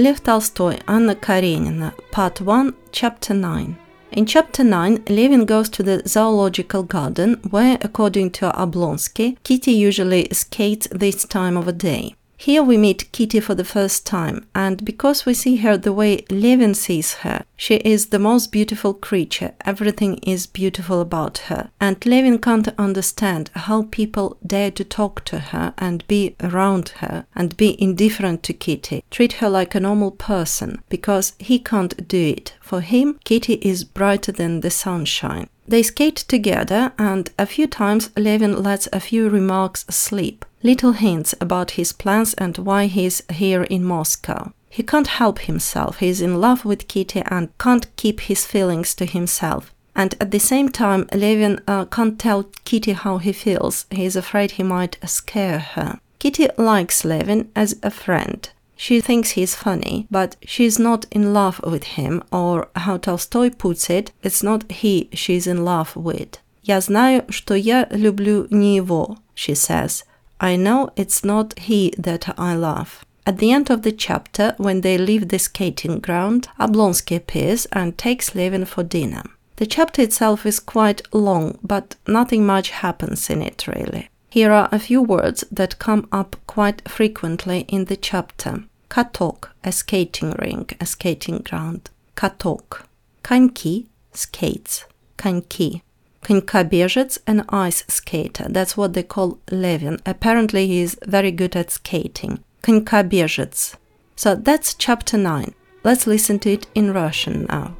Lev Tolstoy, Anna Karenina, Part 1, Chapter 9. In Chapter 9, Levin goes to the zoological garden where, according to Oblonsky, Kitty usually skates this time of a day. Here we meet Kitty for the first time, and because we see her the way Levin sees her, she is the most beautiful creature, everything is beautiful about her, and Levin can't understand how people dare to talk to her and be around her and be indifferent to Kitty, treat her like a normal person, because he can't do it. For him, Kitty is brighter than the sunshine. They skate together, and a few times Levin lets a few remarks slip little hints about his plans and why he's here in Moscow. He can't help himself, he's in love with Kitty and can't keep his feelings to himself. And at the same time, Levin uh, can't tell Kitty how he feels, he's afraid he might scare her. Kitty likes Levin as a friend. She thinks he's funny, but she's not in love with him, or how Tolstoy puts it, it's not he she's in love with. Я знаю, что я люблю не его, she says. I know it's not he that I love. At the end of the chapter, when they leave the skating ground, Oblonsky appears and takes Levin for dinner. The chapter itself is quite long, but nothing much happens in it really. Here are a few words that come up quite frequently in the chapter. Katok, a skating rink, a skating ground. Katok. Kanki, skates. Kanki, Kinkabezhets, an ice skater. That's what they call Levin. Apparently, he is very good at skating. Kinkabezhets. So that's chapter 9. Let's listen to it in Russian now.